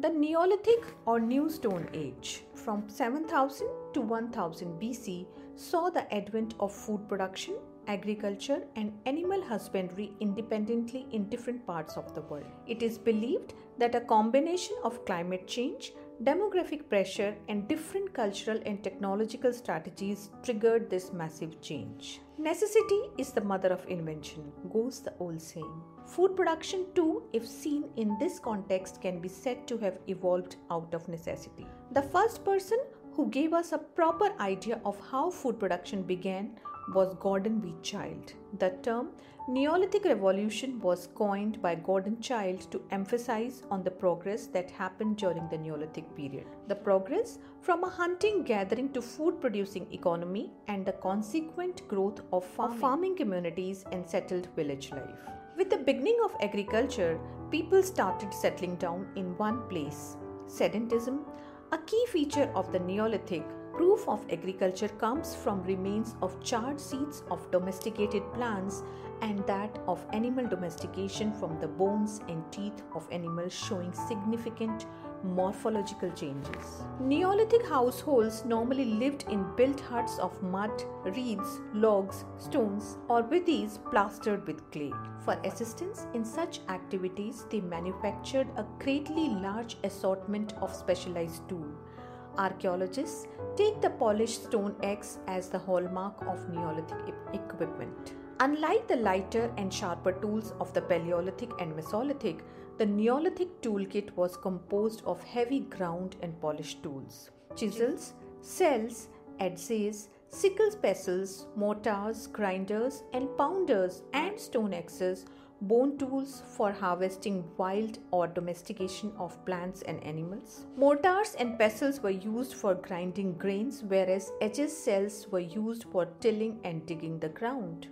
The Neolithic or New Stone Age from 7000 to 1000 BC saw the advent of food production, agriculture, and animal husbandry independently in different parts of the world. It is believed that a combination of climate change, demographic pressure, and different cultural and technological strategies triggered this massive change. Necessity is the mother of invention, goes the old saying. Food production, too, if seen in this context, can be said to have evolved out of necessity. The first person who gave us a proper idea of how food production began was Gordon B. Childe. The term Neolithic Revolution was coined by Gordon Childe to emphasize on the progress that happened during the Neolithic period. The progress from a hunting gathering to food producing economy and the consequent growth of farming, of farming communities and settled village life. With the beginning of agriculture, people started settling down in one place. Sedentism, a key feature of the Neolithic, proof of agriculture comes from remains of charred seeds of domesticated plants and that of animal domestication from the bones and teeth of animals showing significant morphological changes. Neolithic households normally lived in built huts of mud, reeds, logs, stones, or with these plastered with clay. For assistance in such activities, they manufactured a greatly large assortment of specialized tools. Archaeologists take the polished stone axe as the hallmark of Neolithic equipment. Unlike the lighter and sharper tools of the Paleolithic and Mesolithic, the Neolithic toolkit was composed of heavy ground and polished tools chisels, saws, adzes, sickles, pestles, mortars, grinders, and pounders, and stone axes, bone tools for harvesting wild or domestication of plants and animals. Mortars and pestles were used for grinding grains, whereas edges cells were used for tilling and digging the ground.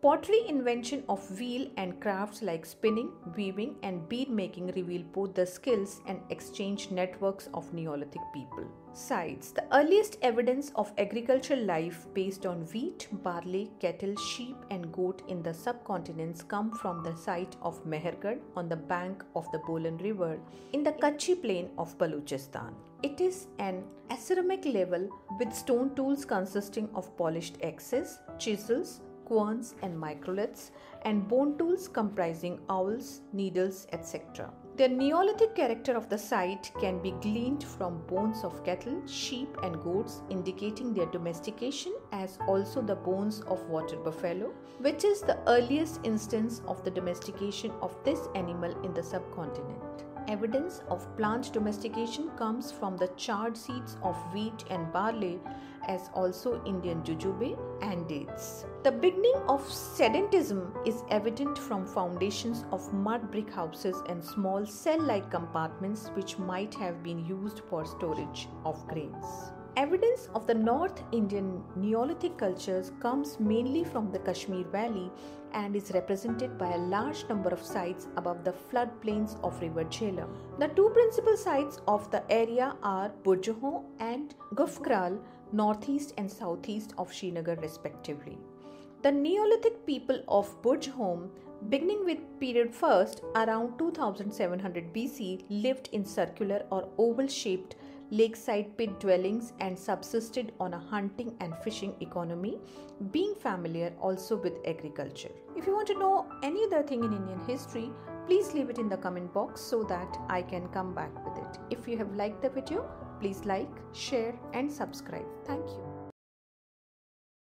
Pottery invention of wheel and crafts like spinning, weaving, and bead making reveal both the skills and exchange networks of Neolithic people. Sites The earliest evidence of agricultural life based on wheat, barley, cattle, sheep, and goat in the subcontinents come from the site of Mehrgarh on the bank of the Bolan River in the Kutchi plain of Baluchistan. It is an aceramic level with stone tools consisting of polished axes, chisels, querns and microliths, and bone tools comprising awls, needles, etc. The Neolithic character of the site can be gleaned from bones of cattle, sheep, and goats, indicating their domestication, as also the bones of water buffalo, which is the earliest instance of the domestication of this animal in the subcontinent. Evidence of plant domestication comes from the charred seeds of wheat and barley, as also Indian jujube and dates. The beginning of sedentism is evident from foundations of mud brick houses and small cell like compartments which might have been used for storage of grains. Evidence of the North Indian Neolithic cultures comes mainly from the Kashmir Valley and is represented by a large number of sites above the floodplains of River Jhelum. The two principal sites of the area are Burzahom and Gufkral, northeast and southeast of Srinagar, respectively. The Neolithic people of Burzahom, beginning with period first around 2700 BC, lived in circular or oval shaped lakeside pit dwellings and subsisted on a hunting and fishing economy, being familiar also with agriculture. If you want to know any other thing in Indian history, please leave it in the comment box so that I can come back with it. If you have liked the video, please like, share, and subscribe. Thank you.